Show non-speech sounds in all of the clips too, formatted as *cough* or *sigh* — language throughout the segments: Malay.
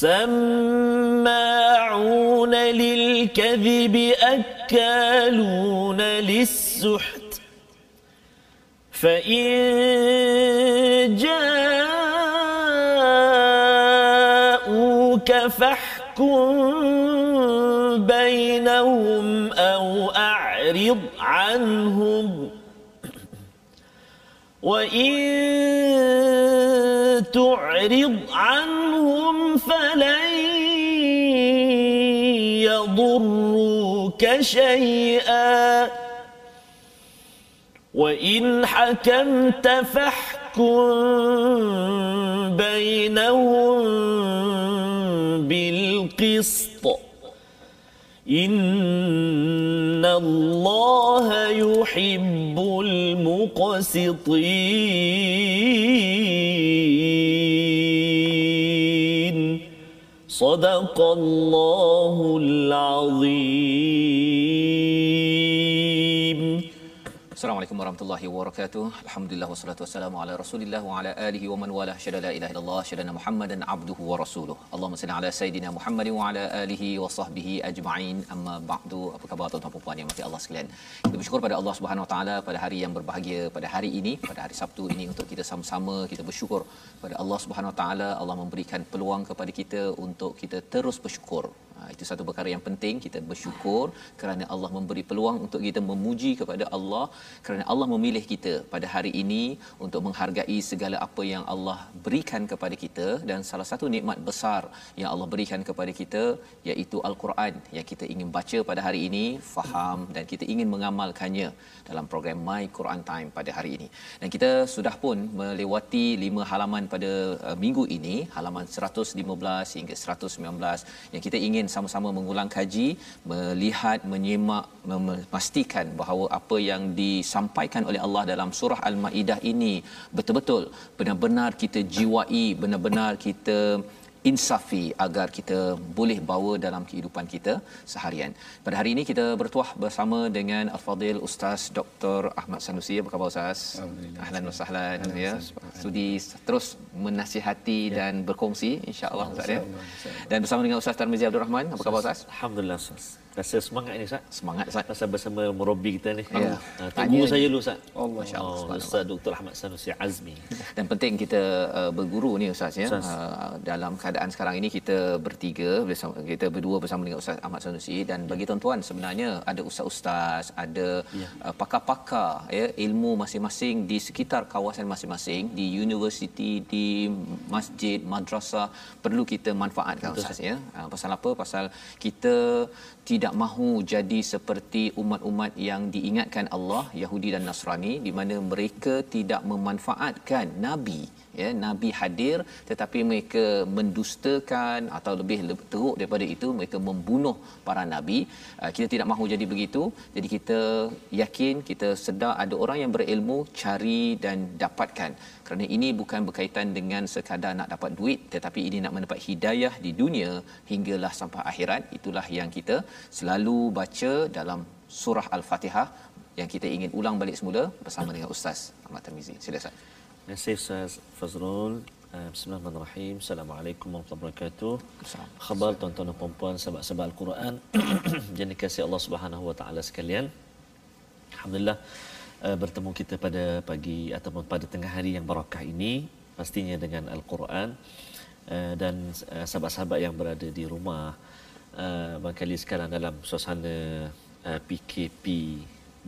سماعون للكذب أكالون للسحت. فإن جاءوك فاحكم بينهم أو أعرض عنهم. وإن تعرض عنهم فلن يضروك شيئا. وإن حكمت فاحكم بينهم بالقسط. إن الله يحب المقسطين. صدق الله العظيم. Assalamualaikum warahmatullahi wabarakatuh. Alhamdulillah wassalatu wassalamu ala Rasulillah wa ala alihi wa man wala syada la ilaha illallah syada Muhammadan abduhu wa rasuluh. Allahumma salli ala sayidina Muhammad wa ala alihi wa sahbihi ajma'in. Amma ba'du. Apa khabar tuan-tuan dan puan yang mati Allah sekalian? Kita bersyukur pada Allah Subhanahu wa taala pada hari yang berbahagia pada hari ini, pada hari Sabtu ini untuk kita sama-sama kita bersyukur pada Allah Subhanahu wa taala Allah memberikan peluang kepada kita untuk kita terus bersyukur. Ha, itu satu perkara yang penting kita bersyukur kerana Allah memberi peluang untuk kita memuji kepada Allah kerana Allah memilih kita pada hari ini untuk menghargai segala apa yang Allah berikan kepada kita dan salah satu nikmat besar yang Allah berikan kepada kita iaitu al-Quran yang kita ingin baca pada hari ini faham dan kita ingin mengamalkannya dalam program My Quran Time pada hari ini. Dan kita sudah pun melewati lima halaman pada uh, minggu ini, halaman 115 hingga 119 yang kita ingin sama-sama mengulang kaji, melihat, menyimak, memastikan bahawa apa yang disampaikan oleh Allah dalam surah Al-Maidah ini betul-betul benar-benar kita jiwai, benar-benar kita insafi agar kita boleh bawa dalam kehidupan kita seharian. Pada hari ini kita bertuah bersama dengan Al-Fadil Ustaz Dr. Ahmad Sanusi. Apa khabar Ustaz? Ahlan wa sahlan ya. Sudi terus menasihati ya. dan berkongsi insya-Allah Ustaz ya. Dan bersama dengan Ustaz Tarmizi Abdul Rahman. Apa khabar Ustaz? Alhamdulillah Ustaz. Rasa semangat ni Ustaz. Semangat Ustaz. Rasa bersama murabi kita ni. Ya. Uh, guru saya dulu Ustaz. Oh, masya-Allah. Oh, Ustaz Dr. Ahmad Sanusi Azmi. Dan penting kita uh, berguru ni Ustaz ya. Ustaz. Uh, dalam keadaan sekarang ini kita bertiga bersama kita berdua bersama dengan Ustaz Ahmad Sanusi dan bagi tuan-tuan sebenarnya ada ustaz-ustaz, ada Ya. uh, pakar-pakar ya ilmu masing-masing di sekitar kawasan masing-masing di universiti, di masjid, madrasah perlu kita manfaatkan Betul, Ustaz ya. Uh, pasal apa? Pasal kita tidak mahu jadi seperti umat-umat yang diingatkan Allah Yahudi dan Nasrani di mana mereka tidak memanfaatkan nabi ya nabi hadir tetapi mereka mendustakan atau lebih teruk daripada itu mereka membunuh para nabi uh, kita tidak mahu jadi begitu jadi kita yakin kita sedar ada orang yang berilmu cari dan dapatkan kerana ini bukan berkaitan dengan sekadar nak dapat duit tetapi ini nak mendapat hidayah di dunia hinggalah sampai akhirat itulah yang kita selalu baca dalam surah al-Fatihah yang kita ingin ulang balik semula bersama dengan ustaz Ahmad Tarmizi. Sila Ustaz. Kasih Ustaz Fazrul. Uh, Bismillahirrahmanirrahim. Assalamualaikum warahmatullahi wabarakatuh. Khabar tuan-tuan dan puan-puan sahabat-sahabat Al-Quran *clears throat* yang dikasihi Allah Subhanahu wa taala sekalian. Alhamdulillah uh, bertemu kita pada pagi ataupun pada tengah hari yang barakah ini pastinya dengan Al-Quran uh, dan uh, sahabat-sahabat yang berada di rumah uh, barangkali sekarang dalam suasana uh, PKP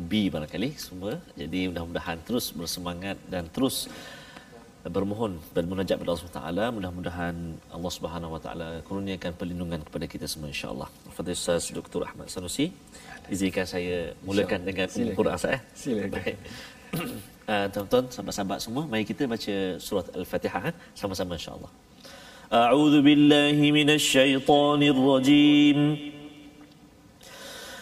B barangkali semua. Jadi mudah-mudahan terus bersemangat dan terus bermohon bermunajat kepada Allah SWT mudah-mudahan Allah Subhanahu Wa Taala kurniakan perlindungan kepada kita semua insya-Allah. Ustaz Dr. Ahmad Sanusi izinkan saya mulakan dengan Quran saya. Silakan. Baik. Uh, *clears throat* tuan-tuan, sahabat-sahabat semua, mari kita baca surat Al-Fatihah eh, sama-sama insya-Allah. A'udzu billahi minasy syaithanir rajim.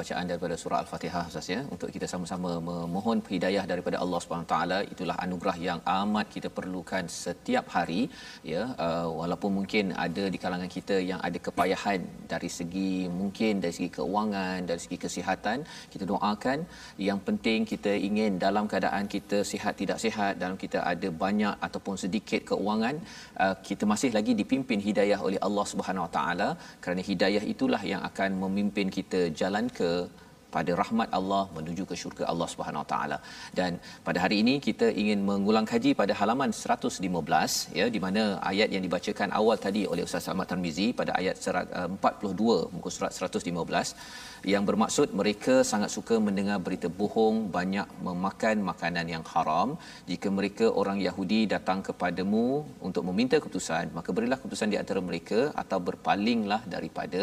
Bacaan daripada surah Al-Fatihah Ustaz ya untuk kita sama-sama memohon hidayah daripada Allah Subhanahu taala. Itulah anugerah yang amat kita perlukan setiap hari ya. Uh, walaupun mungkin ada di kalangan kita yang ada kepayahan dari segi mungkin dari segi keuangan, dari segi kesihatan, kita doakan. Yang penting kita ingin dalam keadaan kita sihat tidak sihat, dalam kita ada banyak ataupun sedikit keuangan, uh, kita masih lagi dipimpin hidayah oleh Allah Subhanahu taala. Kerana hidayah itulah yang akan memimpin kita jalan ke pada rahmat Allah menuju ke syurga Allah Subhanahu Wa Taala. Dan pada hari ini kita ingin mengulang kaji pada halaman 115 ya di mana ayat yang dibacakan awal tadi oleh Ustaz Ahmad Tarmizi pada ayat 42 muka surat 115 yang bermaksud mereka sangat suka mendengar berita bohong banyak memakan makanan yang haram jika mereka orang Yahudi datang kepadamu untuk meminta keputusan maka berilah keputusan di antara mereka atau berpalinglah daripada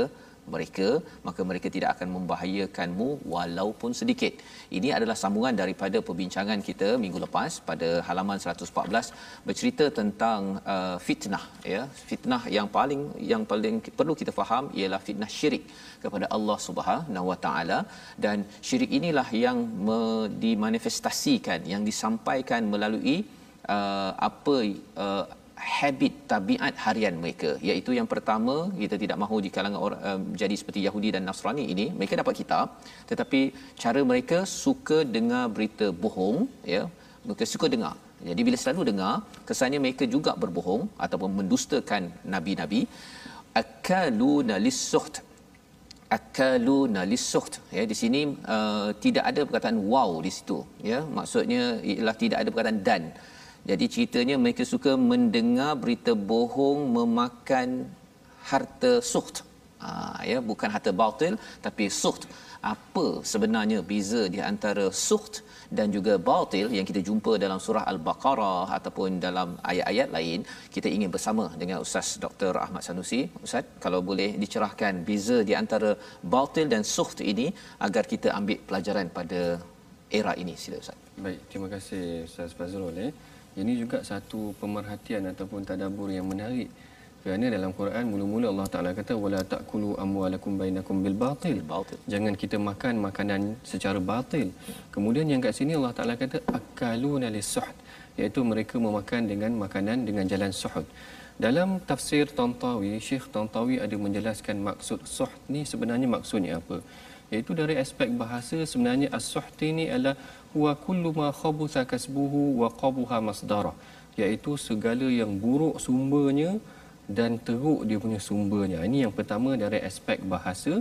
mereka maka mereka tidak akan membahayakanmu walaupun sedikit. Ini adalah sambungan daripada perbincangan kita minggu lepas pada halaman 114 bercerita tentang uh, fitnah ya. Fitnah yang paling yang paling perlu kita faham ialah fitnah syirik kepada Allah Subhanahu Wa Taala dan syirik inilah yang me- dimanifestasikan yang disampaikan melalui uh, apa uh, habit tabiat harian mereka. Iaitu yang pertama kita tidak mahu di kalangan orang um, jadi seperti Yahudi dan Nasrani ini mereka dapat kitab. Tetapi cara mereka suka dengar berita bohong ya mereka suka dengar. Jadi bila selalu dengar kesannya mereka juga berbohong ataupun mendustakan nabi-nabi. Akaluna lisuht akaluna lisuht ya di sini uh, tidak ada perkataan wow di situ. Ya maksudnya ialah tidak ada perkataan dan jadi ceritanya mereka suka mendengar berita bohong memakan harta suht. Ha, ya bukan harta batil tapi suht. Apa sebenarnya beza di antara suht dan juga batil yang kita jumpa dalam surah Al-Baqarah ataupun dalam ayat-ayat lain kita ingin bersama dengan Ustaz Dr. Ahmad Sanusi. Ustaz, kalau boleh dicerahkan beza di antara batil dan suht ini agar kita ambil pelajaran pada era ini. Sila Ustaz. Baik, terima kasih Ustaz Fazrul. Eh. Ini juga satu pemerhatian ataupun tadabbur yang menarik. Kerana dalam Quran mula-mula Allah Taala kata wala taqulu amwalakum bainakum bil batil. batil. Jangan kita makan makanan secara batil. Kemudian yang kat sini Allah Taala kata akaluna lisuhd iaitu mereka memakan dengan makanan dengan jalan suhud. Dalam tafsir Tantawi, Syekh Tantawi ada menjelaskan maksud suhd ni sebenarnya maksudnya apa. Iaitu dari aspek bahasa sebenarnya as-suhd ini adalah huwa kullu ma khabutha kasbuhu wa qabuha masdarah iaitu segala yang buruk sumbernya dan teruk dia punya sumbernya. Ini yang pertama dari aspek bahasa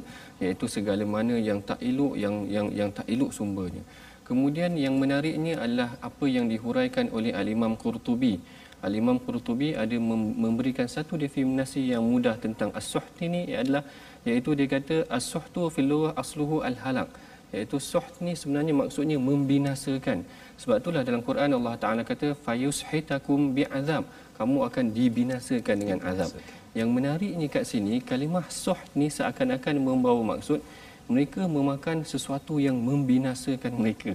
iaitu segala mana yang tak elok yang yang yang tak elok sumbernya. Kemudian yang menariknya adalah apa yang dihuraikan oleh Al-Imam Qurtubi. Al-Imam Qurtubi ada memberikan satu definisi yang mudah tentang as-suht ini adalah iaitu dia kata as-suhtu fil asluhu al-halak iaitu suht ni sebenarnya maksudnya membinasakan. Sebab itulah dalam Quran Allah Taala kata fayushitakum bi'azab. Kamu akan dibinasakan dengan azab. Yang menariknya kat sini kalimah suht ni seakan-akan membawa maksud mereka memakan sesuatu yang membinasakan mereka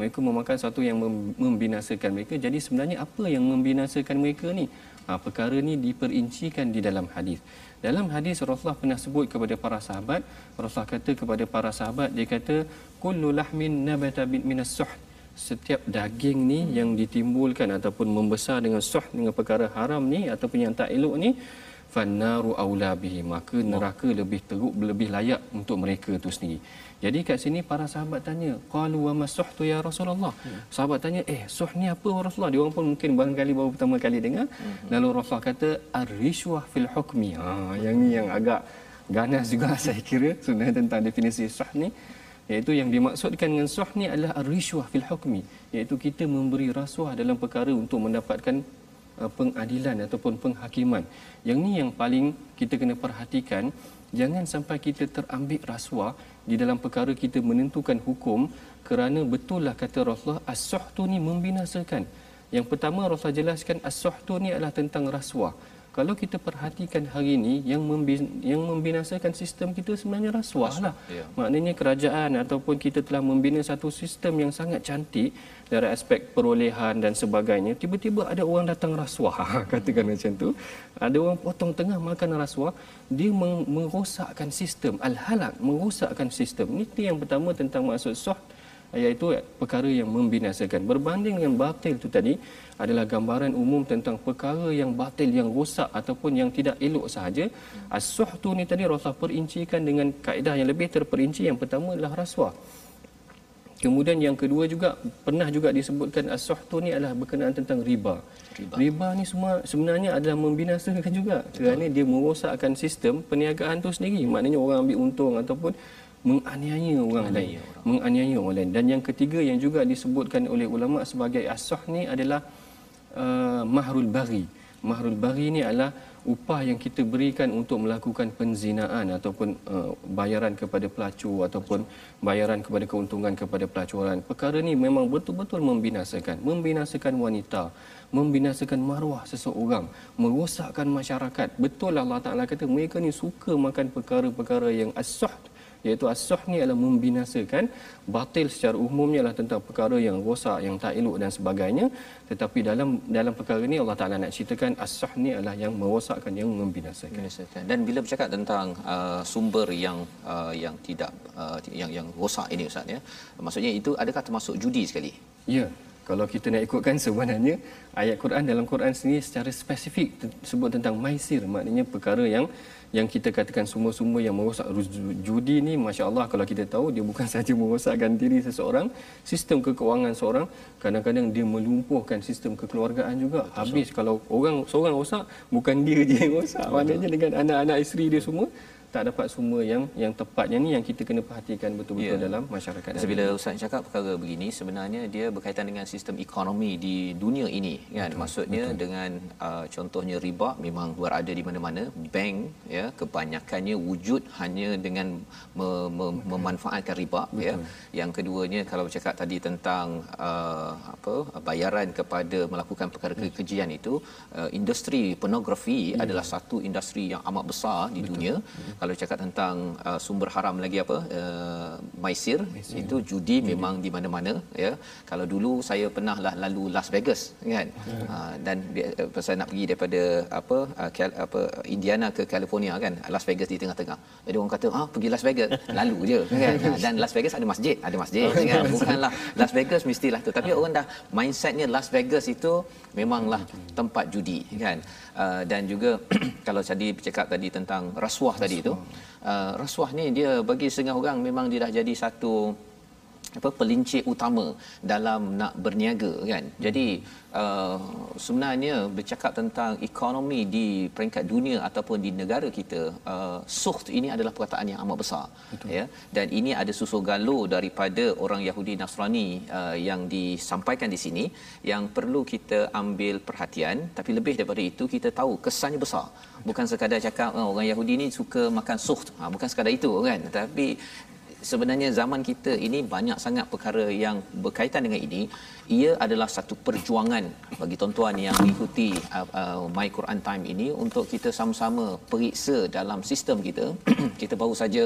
mereka memakan sesuatu yang membinasakan mereka. Jadi sebenarnya apa yang membinasakan mereka ni? Ha, perkara ni diperincikan di dalam hadis. Dalam hadis Rasulullah pernah sebut kepada para sahabat, Rasulullah kata kepada para sahabat dia kata kullu lahmin nabata minas suh. Setiap daging ni yang ditimbulkan ataupun membesar dengan suh dengan perkara haram ni ataupun yang tak elok ni fannaru aula bihi maka neraka lebih teruk lebih layak untuk mereka itu sendiri. Jadi kat sini para sahabat tanya qalu wa masuhtu ya rasulullah? Sahabat tanya eh suh ni apa rasulullah? Dia orang pun mungkin barangkali baru pertama kali dengar. Lalu rasulullah kata ar-rishwah fil hukmi. Ha yang ni yang agak ganas juga *laughs* saya kira sebenarnya tentang definisi suh ni. Iaitu yang dimaksudkan dengan suh ni adalah ar-rishwah fil hukmi. Iaitu kita memberi rasuah dalam perkara untuk mendapatkan uh, pengadilan ataupun penghakiman. Yang ni yang paling kita kena perhatikan, jangan sampai kita terambil rasuah di dalam perkara kita menentukan hukum kerana betul lah kata Rasulullah as-suhtu ni membinasakan. Yang pertama Rasulullah jelaskan as-suhtu ni adalah tentang rasuah. Kalau kita perhatikan hari ini yang membin, yang membinasakan sistem kita sebenarnya rasuah lah. ya. Maknanya kerajaan ataupun kita telah membina satu sistem yang sangat cantik dari aspek perolehan dan sebagainya. Tiba-tiba ada orang datang rasuah, *laughs* katakan macam tu. Ada orang potong tengah makan rasuah, dia merosakkan sistem. Al-halak merosakkan sistem. Ini yang pertama tentang maksud suh iaitu perkara yang membinasakan. Berbanding dengan batil itu tadi adalah gambaran umum tentang perkara yang batil, yang rosak ataupun yang tidak elok sahaja. As-suhtu ni tadi Rasulullah perincikan dengan kaedah yang lebih terperinci. Yang pertama adalah rasuah. Kemudian yang kedua juga pernah juga disebutkan as-suhtu ni adalah berkenaan tentang riba. Riba. Riba ni semua sebenarnya adalah membinasakan juga kerana dia merosakkan sistem perniagaan tu sendiri. Maknanya orang ambil untung ataupun menganiaya orang lain, menganiaya orang lain. Dan yang ketiga yang juga disebutkan oleh ulama sebagai as-suh ni adalah uh, mahrul bari. Mahrul bari ni adalah upah yang kita berikan untuk melakukan penzinaan ataupun uh, bayaran kepada pelacur ataupun bayaran kepada keuntungan kepada pelacuran. Perkara ni memang betul-betul membinasakan, membinasakan wanita, membinasakan maruah seseorang, merosakkan masyarakat. Betul lah Allah Taala kata mereka ni suka makan perkara-perkara yang as-suh iaitu as-suh ni adalah membinasakan batil secara umumnya adalah tentang perkara yang rosak yang tak elok dan sebagainya tetapi dalam dalam perkara ni Allah Taala nak ceritakan as-suh ni adalah yang merosakkan yang membinasakan. Dan bila bercakap tentang uh, sumber yang uh, yang tidak uh, yang yang rosak ini ustaz ya. Maksudnya itu adakah termasuk judi sekali? Ya, kalau kita nak ikutkan sebenarnya ayat Quran dalam Quran sendiri secara spesifik sebut tentang maisir maknanya perkara yang yang kita katakan semua-semua yang merosak judi ni masya-Allah kalau kita tahu dia bukan *laughs* saja merosakkan diri seseorang sistem kekeuangan seorang kadang-kadang dia melumpuhkan sistem kekeluargaan juga. Habis kalau orang seorang rosak bukan dia *laughs* je yang rosak. Maknanya dengan anak-anak isteri dia semua tak dapat semua yang yang tepatnya ni yang kita kena perhatikan betul-betul Ya. dalam masyarakat bila ustaz cakap perkara begini sebenarnya dia berkaitan dengan sistem ekonomi di dunia ini kan maksudnya betul. dengan uh, contohnya riba memang berada di mana-mana bank ya kebanyakannya wujud hanya dengan me, me, memanfaatkan riba betul. ya yang keduanya kalau bercakap tadi tentang uh, apa bayaran kepada melakukan perkara kekejian itu uh, industri pornografi ya. adalah satu industri yang amat besar di betul. dunia kalau cakap tentang uh, sumber haram lagi apa uh, maisir, maisir. itu judi hmm. memang di mana-mana ya. Kalau dulu saya pernah lah lalu Las Vegas kan? Hmm. uh, dan uh, saya nak pergi daripada apa uh, Cal, apa Indiana ke California kan? Las Vegas di tengah-tengah. Jadi orang kata ah pergi Las Vegas. *laughs* Lalu je kan? Uh, dan Las Vegas ada masjid ada masjid kan? *laughs* Bukanlah Las Vegas mestilah tu tapi orang dah mindsetnya Las Vegas itu memanglah tempat judi kan uh, dan juga *clears throat* kalau tadi bercakap tadi tentang rasuah tadi itu uh, rasuah ni dia bagi setengah orang memang dia dah jadi satu apa pelincir utama dalam nak berniaga kan. Jadi uh, sebenarnya bercakap tentang ekonomi di peringkat dunia ataupun di negara kita uh, suht ini adalah perkataan yang amat besar Betul. ya? Dan ini ada susul galuh daripada orang Yahudi Nasrani uh, yang disampaikan di sini yang perlu kita ambil perhatian. Tapi lebih daripada itu kita tahu kesannya besar. Bukan sekadar cakap oh, orang Yahudi ni suka makan suht. Ha, bukan sekadar itu kan? Tapi sebenarnya zaman kita ini banyak sangat perkara yang berkaitan dengan ini. Ia adalah satu perjuangan bagi tuan-tuan yang mengikuti uh, uh, My Quran Time ini untuk kita sama-sama periksa dalam sistem kita. *clears throat* Kita baru saja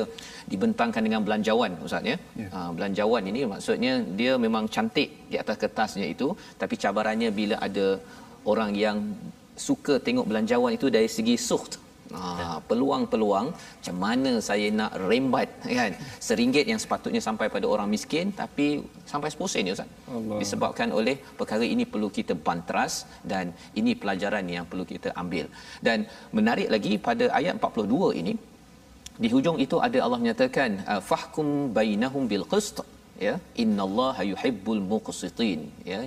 dibentangkan dengan belanjawan ustaz ya? Yeah. uh, belanjawan ini maksudnya dia memang cantik di atas kertasnya itu tapi cabarannya bila ada orang yang suka tengok belanjawan itu dari segi suht Ha, peluang-peluang macam mana saya nak rembat kan seringgit yang sepatutnya sampai pada orang miskin tapi sampai 10 sen ya ustaz. Allah. Disebabkan oleh perkara ini perlu kita bantras dan ini pelajaran yang perlu kita ambil. Dan menarik lagi pada ayat 42 ini di hujung itu ada Allah menyatakan fahkum bainahum bil qist ya. Innallaha yuhibbul muqsitin. Ya.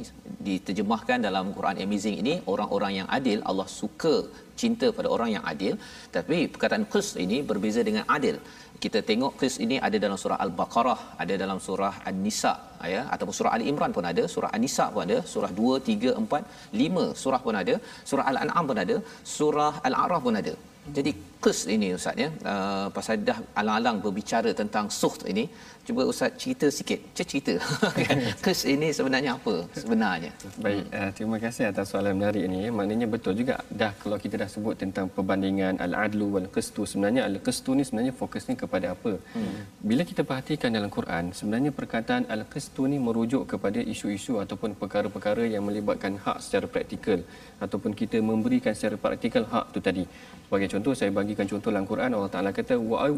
Diterjemahkan dalam Quran Amazing ini orang-orang yang adil Allah suka cinta pada orang yang adil. Tapi perkataan qist ini berbeza dengan adil. Kita tengok qist ini ada dalam surah al-baqarah ada dalam surah an-nisa ya. Ataupun surah ali imran pun ada surah an-nisa pun ada surah 2 3 4 5 surah pun ada surah al-an'am pun ada surah al-a'raf pun ada. Jadi kes ini ustaz ya uh, pasal dah alang-alang berbicara tentang suht ini cuba ustaz cerita sikit cerita *laughs* *laughs* kes ini sebenarnya apa sebenarnya Baik, uh, terima kasih atas soalan menarik ini. Maknanya betul juga dah kalau kita dah sebut tentang perbandingan al-adlu wal qistu sebenarnya al-qistu ni sebenarnya fokusnya kepada apa? Hmm. Bila kita perhatikan dalam Quran, sebenarnya perkataan al-qistu ni merujuk kepada isu-isu ataupun perkara-perkara yang melibatkan hak secara praktikal ataupun kita memberikan secara praktikal hak tu tadi. Sebagai contoh saya bagikan contoh dalam Quran Allah Taala kata wa'au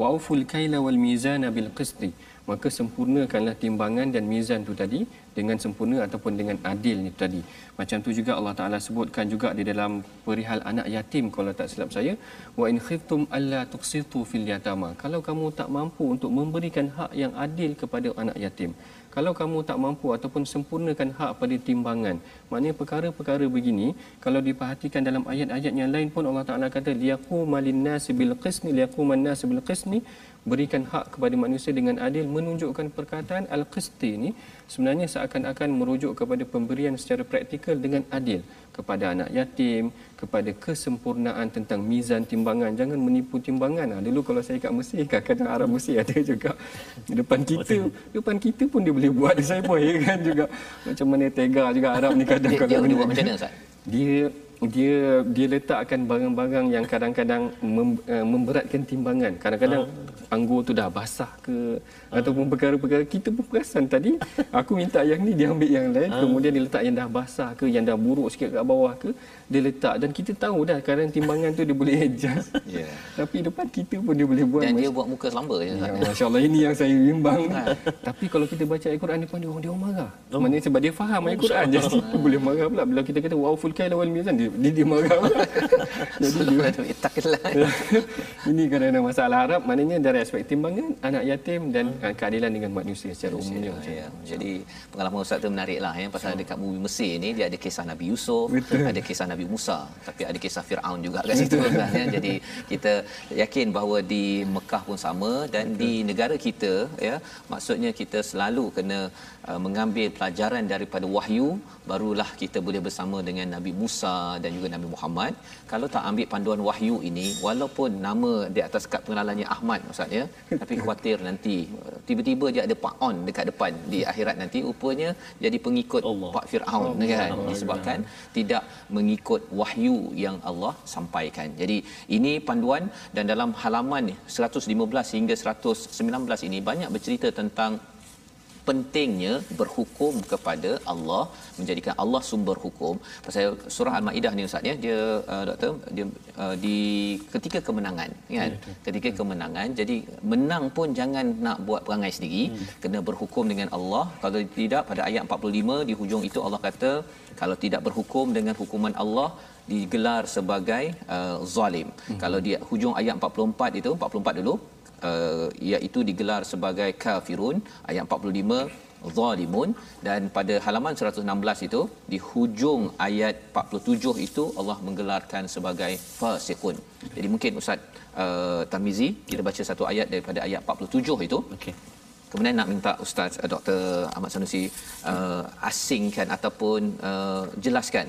wa'uful kaila wal mizana bil qisti maka sempurnakanlah timbangan dan mizan tu tadi dengan sempurna ataupun dengan adil ni tadi. Macam tu juga Allah Taala sebutkan juga di dalam perihal anak yatim kalau tak silap saya wa in khiftum alla tuqsitu fil yatama. Kalau kamu tak mampu untuk memberikan hak yang adil kepada anak yatim. Kalau kamu tak mampu ataupun sempurnakan hak pada timbangan. Maknanya perkara-perkara begini kalau diperhatikan dalam ayat-ayat yang lain pun Allah Taala kata liyaqumal nas bil qismi liyaquman nas bil qismi berikan hak kepada manusia dengan adil menunjukkan perkataan al-qisti ini sebenarnya seakan-akan merujuk kepada pemberian secara praktikal dengan adil kepada anak yatim kepada kesempurnaan tentang mizan timbangan. Jangan menipu timbangan ha, dulu kalau saya kat Mesir kadang-kadang Arab Mesir ada juga. Depan kita depan kita pun dia boleh buat. Saya pun ya kan juga. Macam mana tega juga Arab ni kadang dia, dia, dia buat macam mana ustaz? Dia dia dia letakkan barang-barang yang kadang-kadang mem, uh, memberatkan timbangan. Kadang-kadang uh. anggur tu dah basah ke. Ataupun perkara-perkara kita pun perasan tadi *laughs* aku minta yang ni dia ambil yang lain uh. kemudian dia letak yang dah basah ke yang dah buruk sikit kat bawah ke dia letak dan kita tahu dah kadang timbangan tu dia boleh *laughs* adjust. Yeah. Tapi depan kita pun dia boleh buat dan dia buat muka selamba je ya, Masya-Allah ini yang saya bimbang. Tapi kalau kita baca Al-Quran depan dia orang dia orang marah. Oh. Maknanya sebab dia faham oh, Al-Quran jadi dia *laughs* boleh marah pula bila kita kata wa ful kaila wal mizan dia, dia, dia marah pula. jadi dia taklah. ini kerana masalah Arab maknanya dari aspek timbangan anak yatim dan. Keadilan dengan manusia secara umumnya. Ya. Jadi pengalaman ustaz tu menariklah ya pasal dekat bumi Mesir ni dia ada kisah Nabi Yusuf, Betul. ada kisah Nabi Musa, tapi ada kisah Firaun juga kat situ kan ya. Jadi kita yakin bahawa di Mekah pun sama dan Betul. di negara kita ya maksudnya kita selalu kena uh, mengambil pelajaran daripada wahyu barulah kita boleh bersama dengan Nabi Musa dan juga Nabi Muhammad kalau tak ambil panduan wahyu ini walaupun nama di atas kad pengenalannya Ahmad ustaz ya tapi khawatir nanti tiba-tiba dia ada pak on dekat depan di akhirat nanti rupanya jadi pengikut Allah. Pak Firaun Allah. kan Allah. disebabkan Allah. tidak mengikut wahyu yang Allah sampaikan jadi ini panduan dan dalam halaman 115 hingga 119 ini banyak bercerita tentang pentingnya berhukum kepada Allah menjadikan Allah sumber hukum pasal surah al-maidah ni ustaz ya dia uh, doktor dia uh, di ketika kemenangan kan ya, ketika kemenangan jadi menang pun jangan nak buat perangai sendiri hmm. kena berhukum dengan Allah kalau tidak pada ayat 45 di hujung itu Allah kata kalau tidak berhukum dengan hukuman Allah digelar sebagai uh, zalim. Hmm. Kalau dia hujung ayat 44 itu 44 dulu uh, iaitu digelar sebagai kafirun ayat 45 zalimun dan pada halaman 116 itu di hujung ayat 47 itu Allah menggelarkan sebagai fasiqun. Jadi mungkin Ustaz uh, Tamizi kita baca satu ayat daripada ayat 47 itu. Okey. Kemudian nak minta Ustaz uh, Dr. Ahmad Sanusi uh, asingkan ataupun uh, jelaskan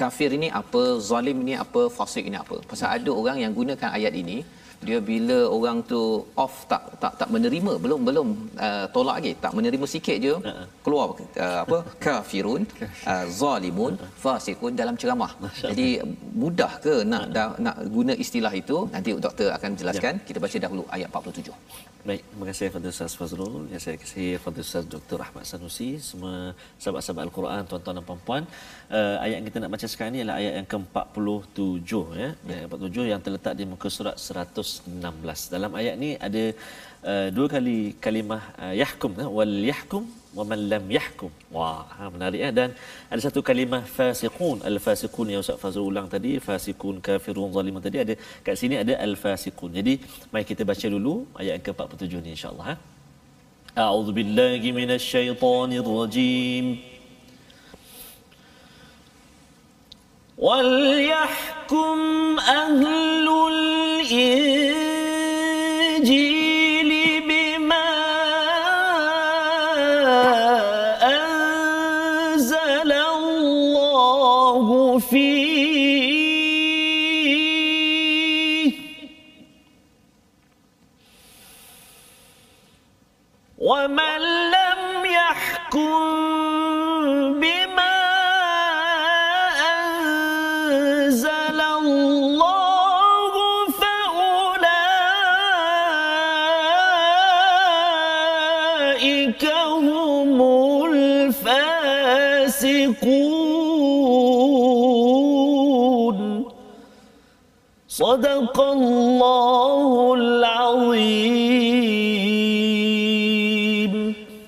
kafir ini apa, zalim ini apa, fasik ini apa. Pasal ada orang yang gunakan ayat ini dia bila orang tu off tak tak tak menerima belum belum uh, tolak lagi tak menerima sikit je keluar. Uh, apa? *laughs* Kafirun uh, zalimun fasikun dalam ceramah. Jadi mudah ke nak da, nak guna istilah itu? Nanti doktor akan jelaskan. Ya. kita baca dahulu ayat 47 Baik, terima kasih kepada Ustaz Fazrul. Yang saya kasih kepada Ustaz Dr. Ahmad Sanusi, semua sahabat-sahabat Al-Quran, tuan-tuan dan puan-puan. Uh, ayat yang kita nak baca sekarang ini adalah ayat yang ke-47 ya. Ayat 47 yang terletak di muka surat 116. Dalam ayat ini ada uh, dua kali kalimah uh, yahkum ya, wal yahkum wa man lam yahkum. Wah, ha, menarik ya dan ada satu kalimah fasiqun. Al-fasiqun yang Ustaz Fazrul ulang tadi, fasiqun kafirun zalimun tadi ada kat sini ada al-fasiqun. Jadi mari kita baca dulu ayat yang ke-47 ni insya-Allah. Ha? A'udzu billahi minasyaitonir rajim. وليحكم أهل الإنجيل الفاسقون صدق الله العظيم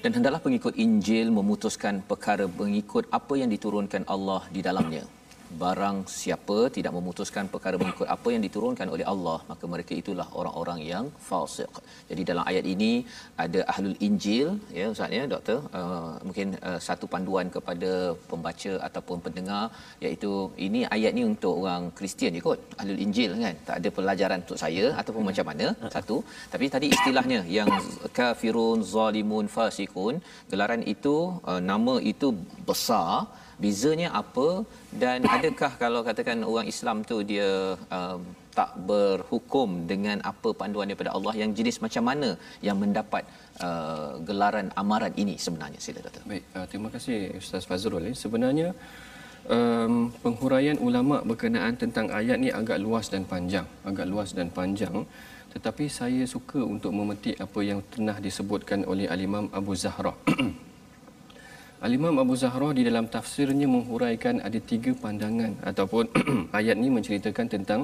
Dan hendaklah pengikut Injil memutuskan perkara mengikut apa yang diturunkan Allah di dalamnya. Barang siapa tidak memutuskan perkara mengikut apa yang diturunkan oleh Allah, maka mereka itulah orang-orang yang fasik. Jadi dalam ayat ini ada ahlul Injil, ya Ustaz ya, doktor, uh, mungkin uh, satu panduan kepada pembaca ataupun pendengar iaitu ini ayat ni untuk orang Kristian je kot, ahlul Injil kan. Tak ada pelajaran untuk saya ataupun macam mana. Satu, tapi tadi istilahnya yang kafirun, zalimun, fasikun, gelaran itu uh, nama itu besar bezanya apa dan adakah kalau katakan orang Islam tu dia um, tak berhukum dengan apa panduan daripada Allah yang jenis macam mana yang mendapat uh, gelaran amaran ini sebenarnya sila doktor Baik, uh, terima kasih Ustaz Fazrul. Eh. Sebenarnya um, penghuraian ulama berkenaan tentang ayat ni agak luas dan panjang, agak luas dan panjang. Tetapi saya suka untuk memetik apa yang pernah disebutkan oleh Al-Imam Abu Zahra. *clears throat* Al-Imam Abu Zahra di dalam tafsirnya menghuraikan ada tiga pandangan ataupun *clears throat* ayat ni menceritakan tentang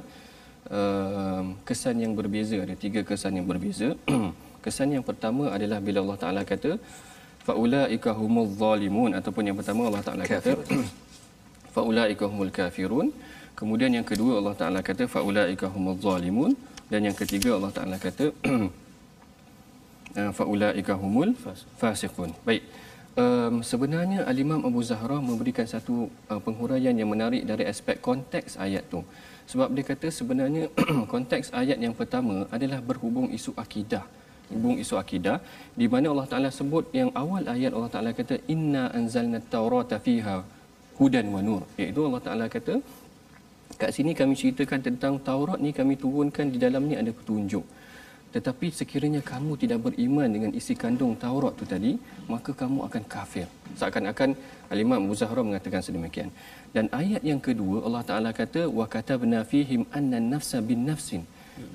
uh, kesan yang berbeza. Ada tiga kesan yang berbeza. *clears throat* kesan yang pertama adalah bila Allah Ta'ala kata faulaika humul zalimun ataupun yang pertama Allah Taala kata *clears throat* faulaika humul kafirun. Kemudian yang kedua Allah Taala kata faulaika humul zalimun. Dan yang ketiga Allah Taala kata faulaika humul fasiqun. Baik um, sebenarnya al-Imam Abu Zahra memberikan satu uh, penghuraian yang menarik dari aspek konteks ayat tu. Sebab dia kata sebenarnya *clears throat* konteks ayat yang pertama adalah berhubung isu akidah. Hubung isu akidah di mana Allah Taala sebut yang awal ayat Allah Taala kata inna anzalna taurata fiha hudan wa nur. Iaitu Allah Taala kata kat sini kami ceritakan tentang Taurat ni kami turunkan di dalam ni ada petunjuk tetapi sekiranya kamu tidak beriman dengan isi kandung Taurat tu tadi maka kamu akan kafir. Seakan-akan Al-Imam Abu Zahra mengatakan sedemikian. Dan ayat yang kedua Allah Taala kata wa katabna fihim anna nafsa bin nafsin.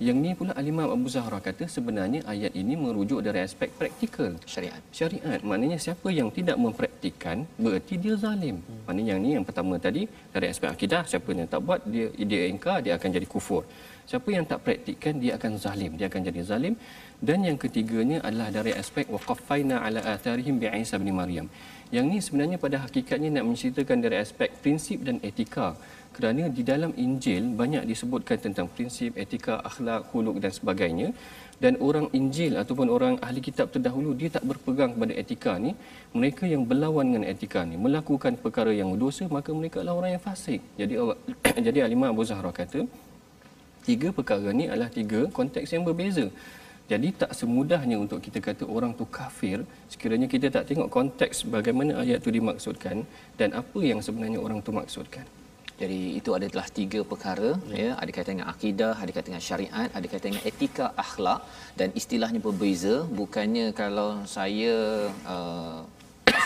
Yang ni pula Al-Imam Abu Zahra kata sebenarnya ayat ini merujuk dari aspek praktikal syariat. Syariat maknanya siapa yang tidak mempraktikkan bererti dia zalim. Hmm. maknanya yang ni yang pertama tadi dari aspek akidah siapa yang tak buat dia dia ingkar dia akan jadi kufur siapa yang tak praktikkan dia akan zalim dia akan jadi zalim. Dan yang ketiganya adalah dari aspek waqaffaina ala atharihim bi Isa bin Maryam. Yang ni sebenarnya pada hakikatnya nak menceritakan dari aspek prinsip dan etika. Kerana di dalam Injil banyak disebutkan tentang prinsip etika akhlak huluk dan sebagainya. Dan orang Injil ataupun orang ahli kitab terdahulu dia tak berpegang kepada etika ni. Mereka yang berlawan dengan etika ni melakukan perkara yang dosa maka mereka adalah orang yang fasik. Jadi Allah, *clears throat* jadi Alimah Abu Zahra kata tiga perkara ni adalah tiga konteks yang berbeza. Jadi tak semudahnya untuk kita kata orang tu kafir sekiranya kita tak tengok konteks bagaimana ayat tu dimaksudkan dan apa yang sebenarnya orang tu maksudkan. Jadi itu adalah tiga perkara ya, ya ada kaitan dengan akidah, ada kaitan dengan syariat, ada kaitan dengan etika akhlak dan istilahnya berbeza. Bukannya kalau saya uh,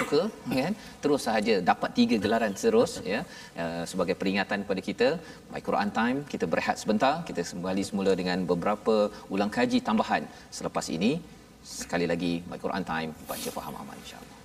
suka kan? Terus sahaja dapat tiga gelaran terus ya. Uh, sebagai peringatan kepada kita by Quran time kita berehat sebentar. Kita kembali semula dengan beberapa ulang kaji tambahan. Selepas ini sekali lagi My Quran Time baca faham aman insya-Allah.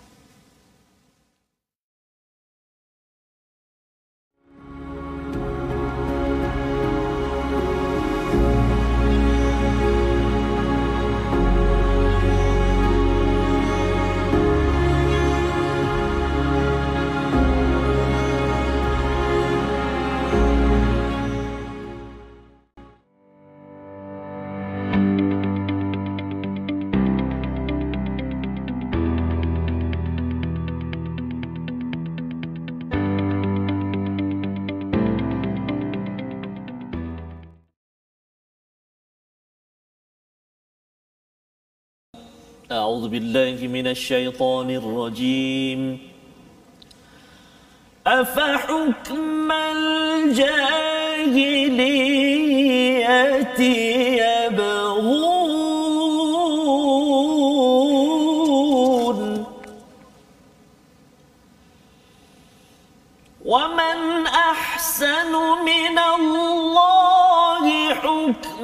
أعوذ بالله من الشيطان الرجيم. أفحكم الجاهلية يبغون؟ ومن أحسن من الله حكما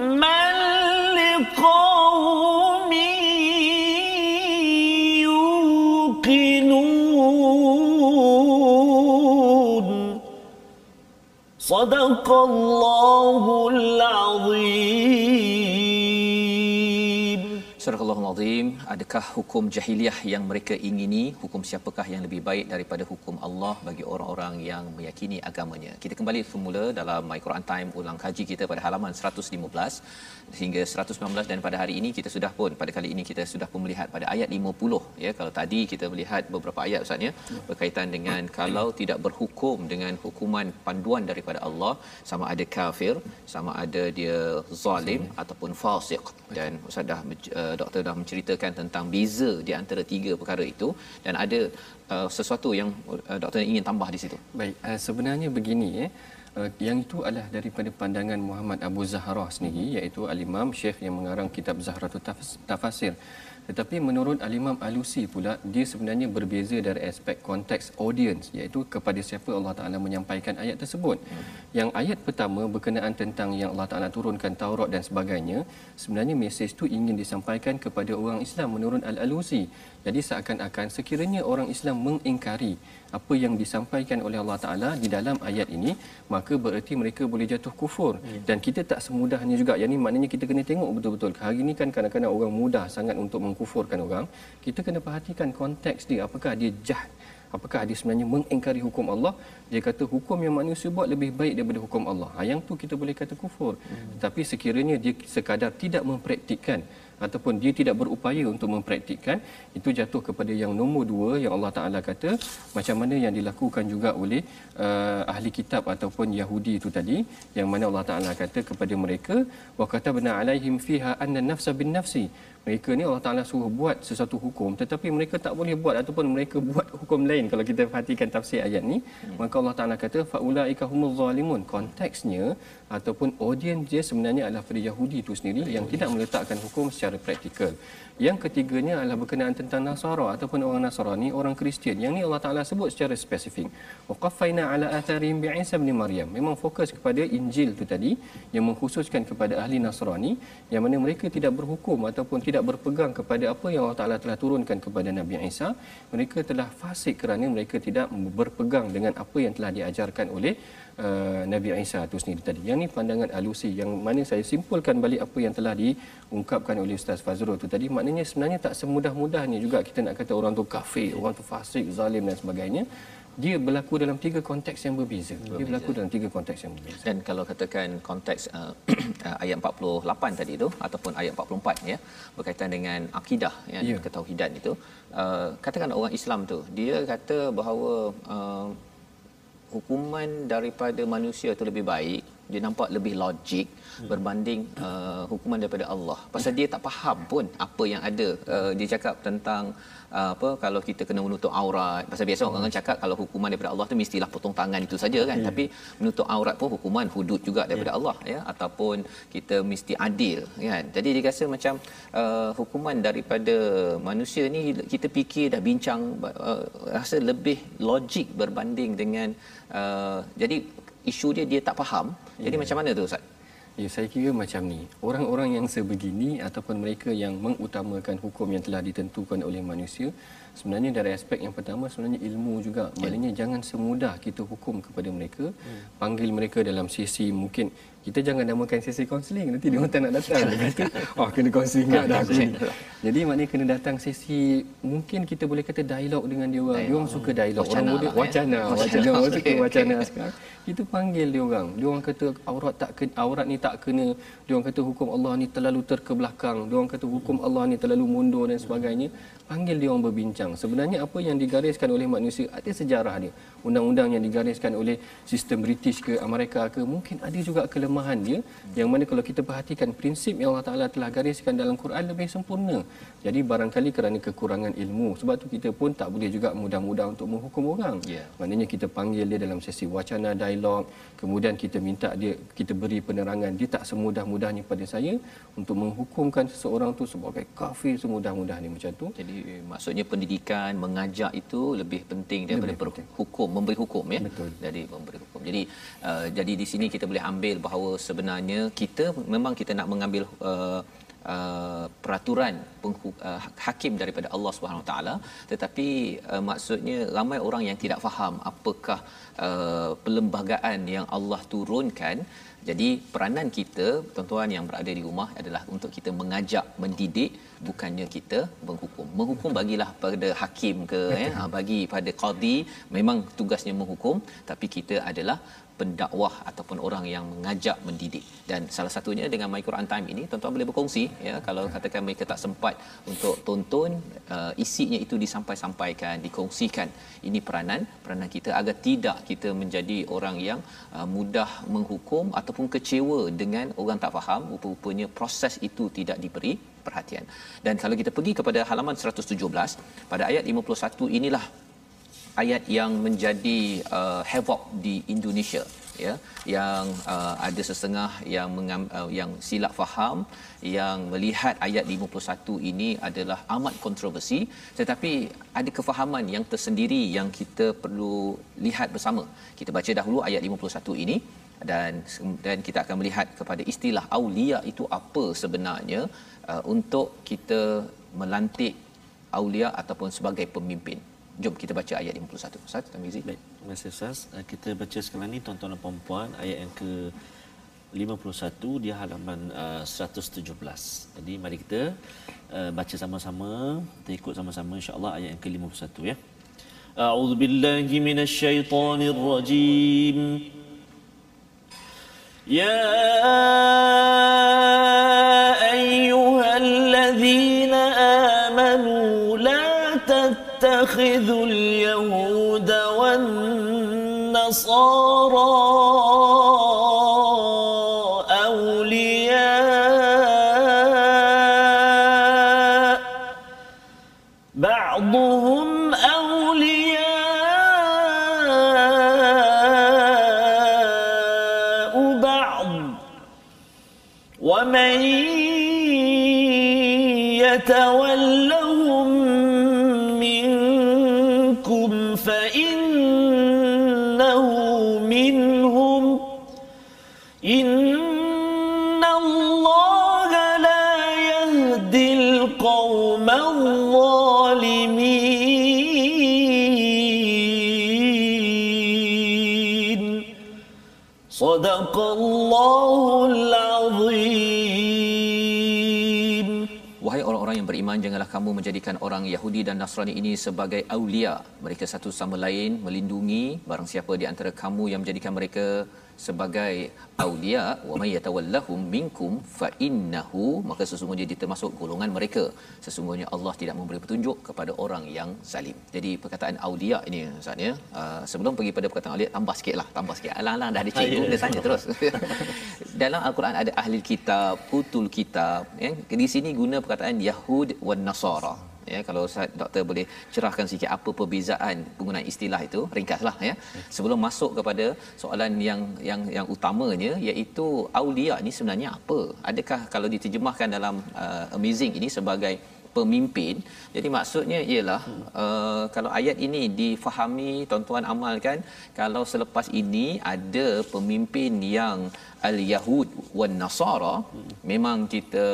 صدق الله العظيم Surah Allahul Azim, adakah hukum jahiliah yang mereka ingini, hukum siapakah yang lebih baik daripada hukum Allah bagi orang-orang yang meyakini agamanya. Kita kembali semula dalam My Quran Time ulang kaji kita pada halaman 115 hingga 119 dan pada hari ini kita sudah pun pada kali ini kita sudah pun melihat pada ayat 50 ya. Kalau tadi kita melihat beberapa ayat ustaz ya berkaitan dengan kalau tidak berhukum dengan hukuman panduan daripada Allah sama ada kafir sama ada dia zalim ataupun fasik dan ustaz dah uh, doktor dah menceritakan tentang beza di antara tiga perkara itu dan ada uh, sesuatu yang uh, doktor ingin tambah di situ Baik, uh, sebenarnya begini ya. Uh, yang itu adalah daripada pandangan Muhammad Abu Zahra sendiri iaitu al-Imam Syekh yang mengarang kitab Zahratul Tafs- Tafasir. Tetapi menurut al-Imam Alusi pula dia sebenarnya berbeza dari aspek konteks audience iaitu kepada siapa Allah Taala menyampaikan ayat tersebut. Yang ayat pertama berkenaan tentang yang Allah Taala turunkan Taurat dan sebagainya, sebenarnya mesej tu ingin disampaikan kepada orang Islam menurut al-Alusi. Jadi seakan-akan sekiranya orang Islam mengingkari apa yang disampaikan oleh Allah Taala di dalam ayat ini maka bererti mereka boleh jatuh kufur. Ya. dan kita tak semudahnya juga. Yang ni maknanya kita kena tengok betul-betul. Hari ini kan kadang-kadang orang mudah sangat untuk mengkufurkan orang. Kita kena perhatikan konteks dia. Apakah dia jahat apakah dia sebenarnya mengingkari hukum Allah? Dia kata hukum yang manusia buat lebih baik daripada hukum Allah. Ha, yang tu kita boleh kata kufur. Hmm. tapi sekiranya dia sekadar tidak mempraktikkan ataupun dia tidak berupaya untuk mempraktikkan itu jatuh kepada yang nombor dua yang Allah Taala kata macam mana yang dilakukan juga oleh uh, ahli kitab ataupun Yahudi itu tadi yang mana Allah Taala kata kepada mereka wa katabna alaihim fiha anna nafsa bin nafsi. Mereka ni Allah Taala suruh buat sesuatu hukum tetapi mereka tak boleh buat ataupun mereka buat *laughs* hukum lain. Kalau kita perhatikan tafsir ayat ni hmm. maka Allah Taala kata faulaika humuz zalimun. Konteksnya ataupun audience dia sebenarnya adalah pada Yahudi itu sendiri yang tidak meletakkan hukum secara praktikal yang ketiganya adalah berkenaan tentang Nasara ataupun orang Nasrani, orang Kristian. Yang ni Allah Taala sebut secara spesifik. Waqafaina ala atharihim bi Isa bin Maryam. Memang fokus kepada Injil tu tadi yang mengkhususkan kepada ahli Nasrani yang mana mereka tidak berhukum ataupun tidak berpegang kepada apa yang Allah Taala telah turunkan kepada Nabi Isa. Mereka telah fasik kerana mereka tidak berpegang dengan apa yang telah diajarkan oleh uh, Nabi Isa itu sendiri tadi. Yang ni pandangan alusi yang mana saya simpulkan balik apa yang telah diungkapkan oleh Ustaz Fazrul itu tadi. Maknanya sebenarnya tak semudah-mudahnya juga kita nak kata orang tu kafir, orang tu fasik, zalim dan sebagainya. Dia berlaku dalam tiga konteks yang berbeza. berbeza. Dia berlaku dalam tiga konteks yang berbeza. Dan kalau katakan konteks uh, *clears throat* ayat 48 tadi itu ataupun ayat 44 ya berkaitan dengan akidah ya yeah. ketauhidan itu uh, katakan orang Islam tu dia kata bahawa uh, hukuman daripada manusia itu lebih baik dia nampak lebih logik hmm. berbanding uh, hukuman daripada Allah pasal dia tak faham pun apa yang ada uh, dia cakap tentang uh, apa kalau kita kena menutup aurat pasal biasa orang hmm. cakap kalau hukuman daripada Allah tu mestilah potong tangan itu saja kan hmm. tapi menutup aurat pun hukuman hudud juga daripada hmm. Allah ya ataupun kita mesti adil kan jadi dia rasa macam uh, hukuman daripada manusia ni kita fikir dah bincang uh, rasa lebih logik berbanding dengan uh, jadi isu dia dia tak faham. Jadi yeah. macam mana tu ustaz? Ya, saya kira macam ni. Orang-orang yang sebegini ataupun mereka yang mengutamakan hukum yang telah ditentukan oleh manusia, sebenarnya dari aspek yang pertama sebenarnya ilmu juga. Ya. Maknanya jangan semudah kita hukum kepada mereka, hmm. panggil mereka dalam sesi mungkin kita jangan namakan sesi kaunseling nanti dia orang tak nak datang. *laughs* Dia kata oh kena kaunseling dah aku ni. Jadi maknanya kena datang sesi mungkin kita boleh kata dialog dengan dia orang. Dia orang suka dialog. Orang muda lah, wacana *laughs* ya? wacana orang suka *laughs* wacana sekarang. Kita panggil dia orang. Dia orang kata aurat tak kena, aurat ni tak kena. Dia orang kata hukum Allah ni terlalu terkebelakang. Dia orang kata hukum Allah ni terlalu mundur dan sebagainya. Panggil dia orang berbincang. Sebenarnya apa yang digariskan oleh manusia ada sejarah dia undang-undang yang digariskan oleh sistem British ke Amerika ke mungkin ada juga kelemahan dia yang mana kalau kita perhatikan prinsip yang Allah Taala telah gariskan dalam Quran lebih sempurna. Jadi barangkali kerana kekurangan ilmu sebab tu kita pun tak boleh juga mudah-mudah untuk menghukum orang. Yeah. Maknanya kita panggil dia dalam sesi wacana dialog, kemudian kita minta dia kita beri penerangan dia tak semudah-mudahnya pada saya untuk menghukumkan seseorang tu sebagai kafir semudah-mudahnya macam tu. Jadi maksudnya pendidikan mengajak itu lebih penting daripada lebih hukum memberi hukum ya. Betul. Jadi memberi hukum. Jadi uh, jadi di sini kita boleh ambil bahawa sebenarnya kita memang kita nak mengambil uh, Uh, peraturan penghu- uh, hakim daripada Allah Subhanahu taala tetapi uh, maksudnya ramai orang yang tidak faham apakah uh, perlembagaan yang Allah turunkan jadi peranan kita tuan-tuan yang berada di rumah adalah untuk kita mengajak mendidik bukannya kita menghukum. Menghukum bagilah pada hakim ke ya bagi pada qadi memang tugasnya menghukum tapi kita adalah pendakwah ataupun orang yang mengajak mendidik. Dan salah satunya dengan My Quran Time ini tuan-tuan boleh berkongsi ya kalau katakan mereka tak sempat untuk tonton uh, isinya itu disampai-sampaikan dikongsikan. Ini peranan peranan kita agar tidak kita menjadi orang yang uh, mudah menghukum ataupun kecewa dengan orang tak faham. Rupa-rupanya proses itu tidak diberi perhatian. Dan kalau kita pergi kepada halaman 117 pada ayat 51 inilah ayat yang menjadi uh, havoc di Indonesia ya. Yang uh, ada sesetengah yang mengam, uh, yang silap faham yang melihat ayat 51 ini adalah amat kontroversi tetapi ada kefahaman yang tersendiri yang kita perlu lihat bersama. Kita baca dahulu ayat 51 ini dan dan kita akan melihat kepada istilah aulia itu apa sebenarnya uh, untuk kita melantik aulia ataupun sebagai pemimpin Jom kita baca ayat 51. Ustaz, Tamizi. Baik, terima kasih Ustaz. Eh, kita baca sekarang ni tuan-tuan dan puan-puan ayat yang ke 51 di halaman uh, 117. Jadi mari kita uh, baca sama-sama, kita ikut sama-sama insya-Allah ayat yang ke 51 ya. A'udzu billahi minasyaitonir rajim. Ya kamu menjadikan orang Yahudi dan Nasrani ini sebagai aulia. Mereka satu sama lain melindungi barang siapa di antara kamu yang menjadikan mereka sebagai aulia wa may yatawallahum minkum fa innahu maka sesungguhnya dia termasuk golongan mereka. Sesungguhnya Allah tidak memberi petunjuk kepada orang yang zalim. Jadi perkataan aulia ini ustaz ya uh, sebelum pergi pada perkataan aulia tambah sikitlah tambah sikit. Alang-alang dah ada cikgu dia tanya terus. *laughs* Dalam al-Quran ada ahli kitab utul kitab ya. Di sini guna perkataan yahud wan nasara ya kalau Ustaz doktor boleh cerahkan sikit apa perbezaan penggunaan istilah itu ringkaslah ya sebelum masuk kepada soalan yang yang yang utamanya iaitu aulia ni sebenarnya apa adakah kalau diterjemahkan dalam uh, amazing ini sebagai pemimpin. Jadi maksudnya ialah uh, kalau ayat ini difahami tuan-tuan amalkan kalau selepas ini ada pemimpin yang al-yahud wan nasara memang kita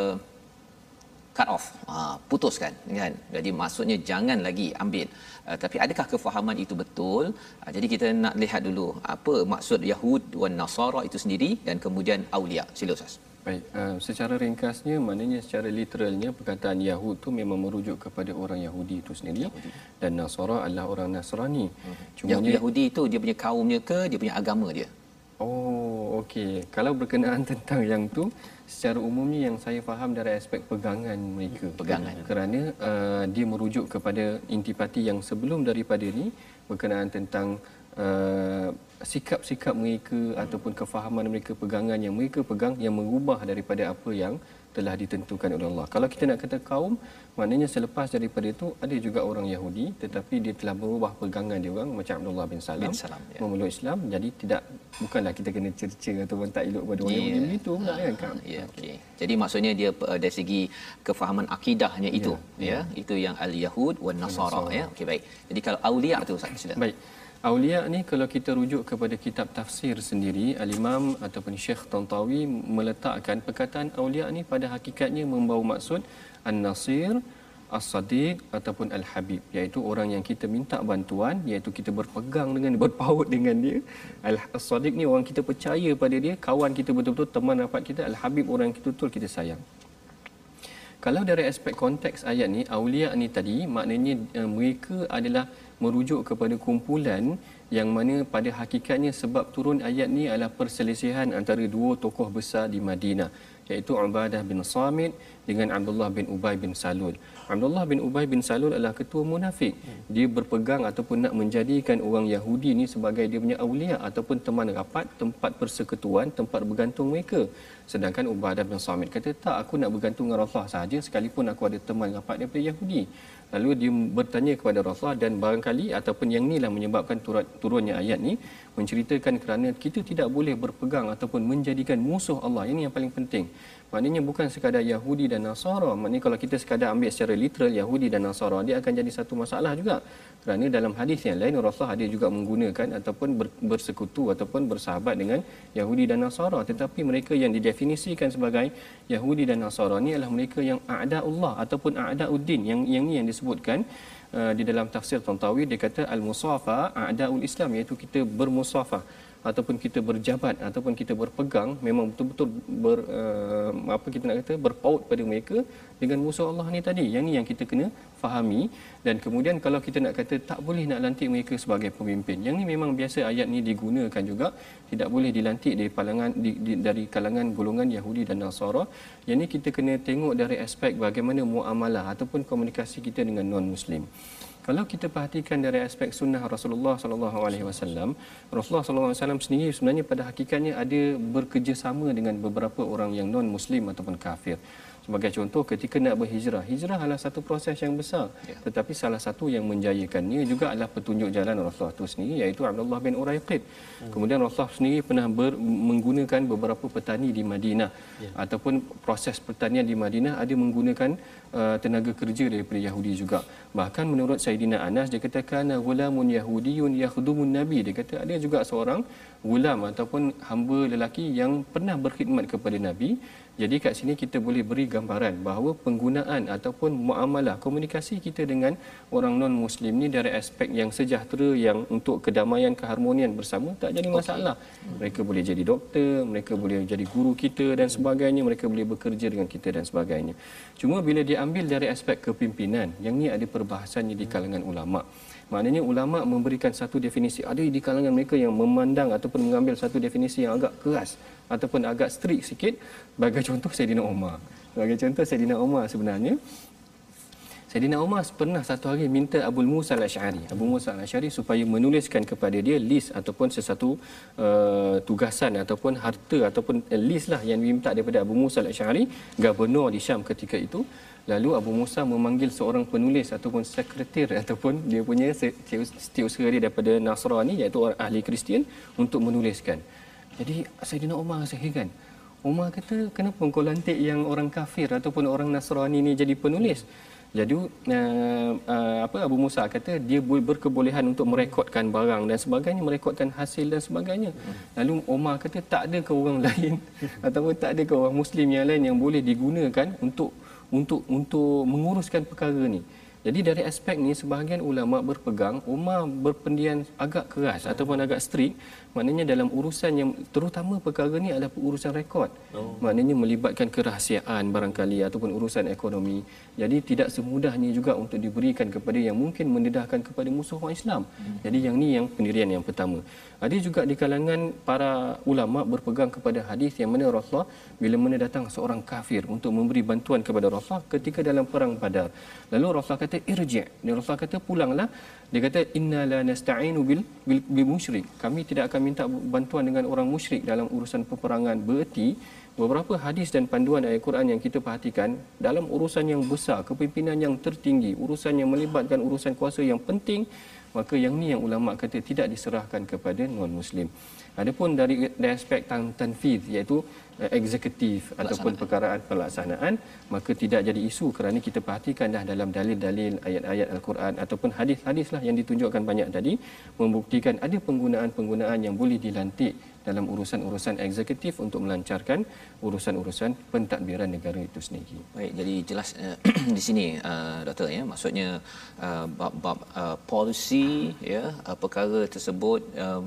cut off ha, putuskan kan jadi maksudnya jangan lagi ambil uh, tapi adakah kefahaman itu betul uh, jadi kita nak lihat dulu apa maksud yahud wan nasara itu sendiri dan kemudian aulia sila ustaz Baik, uh, secara ringkasnya maknanya secara literalnya perkataan Yahud tu memang merujuk kepada orang Yahudi itu sendiri Yahudi. dan Nasara adalah orang Nasrani. Hmm. Cuma Yahudi itu dia punya kaumnya ke dia punya agama dia? Oh, okey. Kalau berkenaan tentang yang tu secara umumnya yang saya faham dari aspek pegangan mereka. Pegangan. Kerana uh, dia merujuk kepada intipati yang sebelum daripada ini berkenaan tentang uh, sikap-sikap mereka hmm. ataupun kefahaman mereka pegangan yang mereka pegang yang mengubah daripada apa yang telah ditentukan oleh Allah. Kalau kita nak kata kaum, maknanya selepas daripada itu ada juga orang Yahudi tetapi dia telah berubah pegangan dia orang macam Abdullah bin Salam, bin Salam ya. memeluk Islam. Jadi tidak bukanlah kita kena cerca ataupun tak elok pada orang yeah. Yahudi begitu pula kan. Ya, yeah, okey. Jadi maksudnya dia uh, dari segi kefahaman akidahnya itu yeah. ya, yeah. itu yang al-Yahud wan Nasara ya. Okey baik. Jadi kalau aulia tu sila. Baik. Aulia ni kalau kita rujuk kepada kitab tafsir sendiri al-Imam ataupun Syekh Tantawi meletakkan perkataan aulia ni pada hakikatnya membawa maksud an-nasir as-sadiq ataupun al-habib iaitu orang yang kita minta bantuan iaitu kita berpegang dengan berpaut dengan dia. Al-sadiq ni orang kita percaya pada dia kawan kita betul-betul teman rapat kita al-habib orang yang kita betul kita sayang. Kalau dari aspek konteks ayat ni aulia ni tadi maknanya uh, mereka adalah merujuk kepada kumpulan yang mana pada hakikatnya sebab turun ayat ni adalah perselisihan antara dua tokoh besar di Madinah iaitu Ubadah bin Samit dengan Abdullah bin Ubay bin Salul. Abdullah bin Ubay bin Salul adalah ketua munafik. Dia berpegang ataupun nak menjadikan orang Yahudi ni sebagai dia punya awliya ataupun teman rapat, tempat persekutuan, tempat bergantung mereka. Sedangkan Ubadah bin Samit kata, tak aku nak bergantung dengan Rasulullah sahaja sekalipun aku ada teman rapat daripada Yahudi. Lalu dia bertanya kepada Rasulullah dan barangkali ataupun yang inilah menyebabkan turut, turunnya ayat ni menceritakan kerana kita tidak boleh berpegang ataupun menjadikan musuh Allah. Ini yang paling penting. Maknanya bukan sekadar Yahudi dan Nasara. Maknanya kalau kita sekadar ambil secara literal Yahudi dan Nasara, dia akan jadi satu masalah juga. Kerana dalam hadis yang lain Rasulullah ada juga menggunakan ataupun bersekutu ataupun bersahabat dengan Yahudi dan Nasara. Tetapi mereka yang didefinisikan sebagai Yahudi dan Nasara ni adalah mereka yang a'da'ullah ataupun a'da'uddin. Yang yang ni yang disebutkan uh, di dalam tafsir Tantawi dia kata al-musafa a'da'ul Islam iaitu kita bermusafah ataupun kita berjabat ataupun kita berpegang memang betul-betul ber uh, apa kita nak kata berpaut pada mereka dengan musuh Allah ni tadi. Yang ni yang kita kena fahami. Dan kemudian kalau kita nak kata tak boleh nak lantik mereka sebagai pemimpin yang ni memang biasa ayat ni digunakan juga. Tidak boleh dilantik dari kalangan di, di, dari kalangan golongan Yahudi dan Nasara. Yang ni kita kena tengok dari aspek bagaimana muamalah ataupun komunikasi kita dengan non muslim kalau kita perhatikan dari aspek sunnah Rasulullah sallallahu alaihi wasallam, Rasulullah sallallahu alaihi wasallam sendiri sebenarnya pada hakikatnya ada bekerjasama dengan beberapa orang yang non muslim ataupun kafir. Sebagai contoh ketika nak berhijrah, hijrah adalah satu proses yang besar. Ya. Tetapi salah satu yang menjayakannya juga adalah petunjuk jalan Rasulullah itu sendiri iaitu Abdullah bin Uraiqid. Hmm. Kemudian Rasulullah sendiri pernah ber, menggunakan beberapa petani di Madinah ya. ataupun proses pertanian di Madinah ada menggunakan uh, tenaga kerja daripada Yahudi juga. Bahkan menurut Saidina Anas dia katakan gulamun yahudiyun yakhdumun nabi dia kata ada juga seorang gulam ataupun hamba lelaki yang pernah berkhidmat kepada nabi jadi kat sini kita boleh beri gambaran bahawa penggunaan ataupun muamalah komunikasi kita dengan orang non muslim ni dari aspek yang sejahtera yang untuk kedamaian keharmonian bersama tak jadi masalah. Okay. Mereka boleh jadi doktor, mereka boleh jadi guru kita dan sebagainya, mereka boleh bekerja dengan kita dan sebagainya. Cuma bila diambil dari aspek kepimpinan, yang ni ada perbahasannya di kalangan ulama. Maknanya ulama memberikan satu definisi. Ada di kalangan mereka yang memandang ataupun mengambil satu definisi yang agak keras ataupun agak strict sikit. Bagi *laughs* contoh Sayyidina Umar. Bagi contoh Sayyidina Umar sebenarnya. Sayyidina Umar pernah satu hari minta Abu Musa al-Ash'ari. Abu Musa al-Ash'ari supaya menuliskan kepada dia list ataupun sesuatu uh, tugasan ataupun harta ataupun list lah yang diminta daripada Abu Musa al-Ash'ari. Gubernur di Syam ketika itu. Lalu Abu Musa memanggil seorang penulis ataupun sekretar *laughs* ataupun dia punya setiausaha dia daripada Nasrani iaitu orang ahli Kristian untuk menuliskan. Jadi Sayyidina Umar heran. Umar kata kenapa kau lantik yang orang kafir ataupun orang Nasrani ni jadi penulis? Jadi uh, uh, apa Abu Musa kata dia boleh berkebolehan untuk merekodkan barang dan sebagainya, merekodkan hasil dan sebagainya. Lalu Omar kata tak ada ke orang *laughs* lain ataupun tak ada ke orang muslim yang lain yang boleh digunakan untuk untuk untuk menguruskan perkara ni. Jadi dari aspek ni sebahagian ulama berpegang Umar berpendian agak keras ataupun agak strict maknanya dalam urusan yang terutama perkara ni adalah urusan rekod. Oh. Maknanya melibatkan kerahsiaan barangkali ataupun urusan ekonomi. Jadi tidak semudahnya juga untuk diberikan kepada yang mungkin mendedahkan kepada musuh orang Islam. Hmm. Jadi yang ni yang pendirian yang pertama. Ada juga di kalangan para ulama berpegang kepada hadis yang mana Rasulullah bila mana datang seorang kafir untuk memberi bantuan kepada Rasulullah ketika dalam perang Badar. Lalu Rasulullah kata irji'. Dan Rasulullah kata pulanglah. Dia kata inna la nasta'inu bil bil, bil musyrik. Kami tidak akan minta bantuan dengan orang musyrik dalam urusan peperangan. Berarti beberapa hadis dan panduan ayat Quran yang kita perhatikan dalam urusan yang besar, kepimpinan yang tertinggi, urusan yang melibatkan urusan kuasa yang penting, maka yang ni yang ulama kata tidak diserahkan kepada non muslim. Adapun dari, dari aspek tan tanfiz iaitu eksekutif ataupun perkaraan pelaksanaan maka tidak jadi isu kerana kita perhatikan dah dalam dalil-dalil ayat-ayat al-Quran ataupun hadis-hadis lah yang ditunjukkan banyak tadi membuktikan ada penggunaan-penggunaan yang boleh dilantik dalam urusan-urusan eksekutif untuk melancarkan urusan-urusan pentadbiran negara itu sendiri. Baik, jadi jelas uh, *clears throat* di sini uh, doktor ya, maksudnya uh, bab-bab uh, polisi ya, uh, perkara tersebut uh,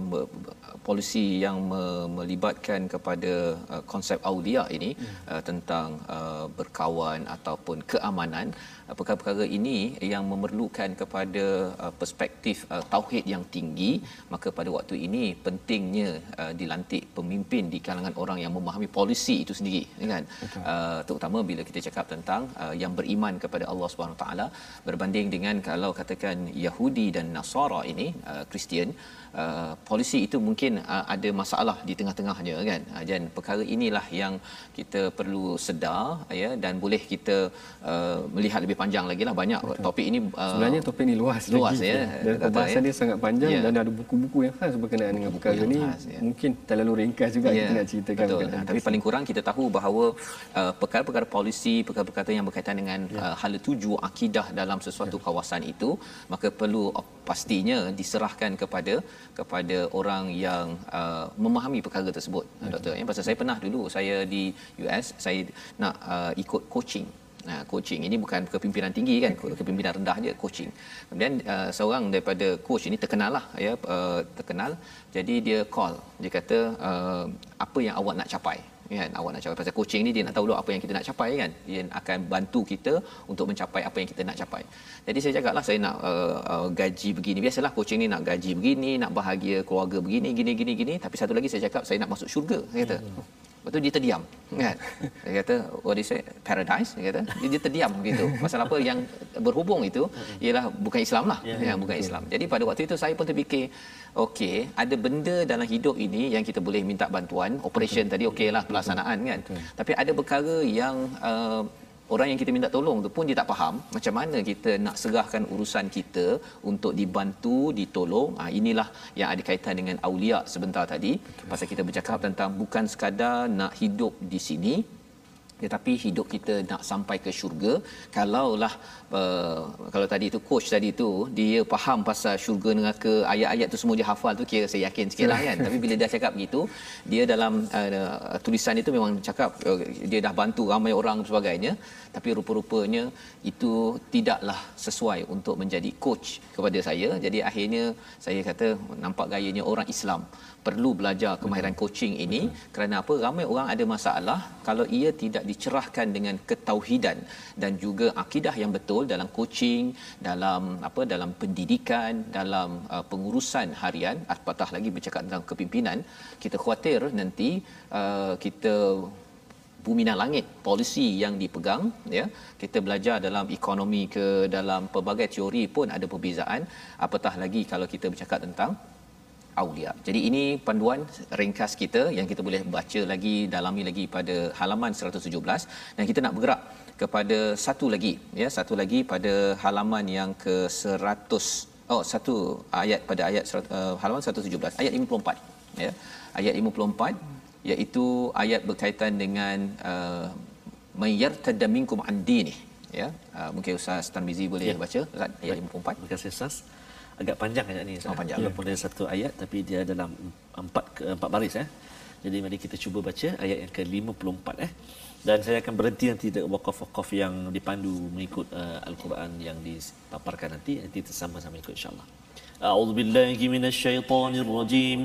polisi yang me- melibatkan kepada uh, konsep aulia ini hmm. uh, tentang uh, berkawan ataupun keamanan uh, perkara-perkara ini yang memerlukan kepada uh, perspektif uh, tauhid yang tinggi maka pada waktu ini pentingnya uh, dilantik pemimpin di kalangan orang yang memahami polisi itu sendiri kan uh, terutama bila kita cakap tentang uh, yang beriman kepada Allah Subhanahu taala berbanding dengan kalau katakan Yahudi dan Nasara ini uh, Kristian uh, polisi itu mungkin uh, ada masalah di tengah-tengahnya kan uh, dan perkara inilah yang kita perlu sedar ya dan boleh kita uh, melihat lebih panjang lagi lah banyak Betul. topik ini uh, sebenarnya topik ini luas luas lagi, ya dan pembahasan ya. dia sangat panjang ya. dan ada buku-buku yang khas berkenaan dengan perkara ini ya. mungkin terlalu ringkas juga ya. kita nak ceritakan Betul. Nah, tapi paling kurang kita tahu bahawa uh, perkara-perkara polisi perkara-perkara yang berkaitan dengan ya. uh, hala tuju akidah dalam sesuatu ya. kawasan itu maka perlu pastinya diserahkan kepada kepada orang yang uh, memahami perkara tersebut okay. doktor ya pasal saya pernah dulu saya di US saya nak uh, ikut coaching Nah, coaching ini bukan kepimpinan tinggi kan, kepimpinan rendah je coaching. Kemudian uh, seorang daripada coach ini terkenal lah ya, uh, terkenal. Jadi dia call, dia kata uh, apa yang awak nak capai kan? Awak nak capai pasal coaching ni dia nak tahu dulu apa yang kita nak capai kan? Dia akan bantu kita untuk mencapai apa yang kita nak capai. Jadi saya cakap lah saya nak uh, uh, gaji begini. Biasalah coaching ni nak gaji begini nak bahagia keluarga begini gini gini gini. Tapi satu lagi saya cakap saya nak masuk syurga saya kata. Lepas tu dia terdiam kan. Dia kata what is it paradise dia kata. Dia, dia terdiam gitu. Pasal apa yang berhubung itu ialah bukan Islam lah. Ya, ya bukan Islam. Jadi pada waktu itu saya pun terfikir okey, ada benda dalam hidup ini yang kita boleh minta bantuan, operation Betul. tadi okeylah pelaksanaan kan. Betul. Tapi ada perkara yang uh, orang yang kita minta tolong tu pun dia tak faham macam mana kita nak serahkan urusan kita untuk dibantu ditolong. Ha, inilah yang ada kaitan dengan aulia sebentar tadi. Pasal kita bercakap tentang bukan sekadar nak hidup di sini tetapi hidup kita nak sampai ke syurga kalaulah uh, kalau tadi tu coach tadi tu dia faham pasal syurga neraka ayat-ayat tu semua dia hafal tu kira saya yakin sikitlah kan. Tapi bila dia cakap begitu dia dalam uh, tulisan itu memang cakap uh, dia dah bantu ramai orang dan sebagainya tapi rupa-rupanya itu tidaklah sesuai untuk menjadi coach kepada saya. Jadi akhirnya saya kata nampak gayanya orang Islam perlu belajar kemahiran coaching ini. Betul. kerana apa? Ramai orang ada masalah kalau ia tidak dicerahkan dengan ketauhidan dan juga akidah yang betul dalam coaching dalam apa dalam pendidikan dalam uh, pengurusan harian. Apatah lagi bercakap tentang kepimpinan. Kita khawatir nanti uh, kita bumi dan langit polisi yang dipegang ya. Kita belajar dalam ekonomi ke dalam pelbagai teori pun ada perbezaan. Apatah lagi kalau kita bercakap tentang aulia. Jadi ini panduan ringkas kita yang kita boleh baca lagi dalami lagi pada halaman 117 dan kita nak bergerak kepada satu lagi ya. Satu lagi pada halaman yang ke 100 oh satu ayat pada ayat uh, halaman 117 ayat 54 ya. Ayat 54 iaitu ayat berkaitan dengan uh, mayyartadda minkum an dini ya uh, mungkin Ustaz Tarmizi boleh Ya. baca Ustaz ayat Baik. 54 Terima kasih Ustaz. Agak panjang ayat ni. Ustaz. Oh, panjang. Walaupun dia satu ayat tapi dia dalam empat ke empat baris eh. Jadi mari kita cuba baca ayat yang ke-54 eh. Dan saya akan berhenti nanti di wakaf-wakaf yang dipandu mengikut uh, Al-Quran yang dipaparkan nanti nanti sama-sama ikut insya-Allah. A'udzu billahi minasyaitonir rajim.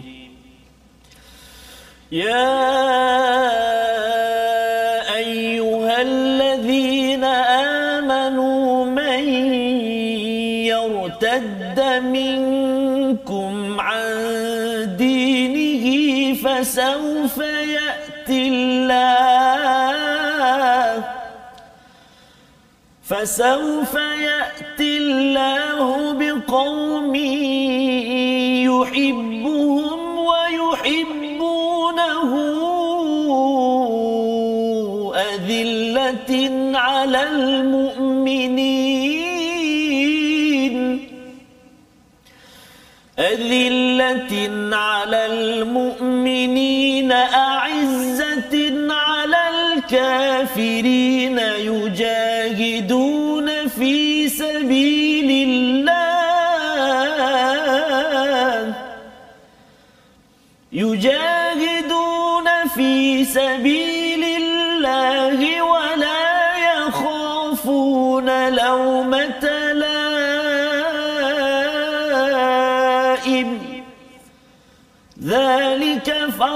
يا أيها الذين آمنوا من يرتد منكم عن دينه فسوف يأتي الله فسوف يأتي الله بقوم يحبهم المؤمنين. أذلة على المؤمنين أعزة على الكافرين يجاهدون في سبيل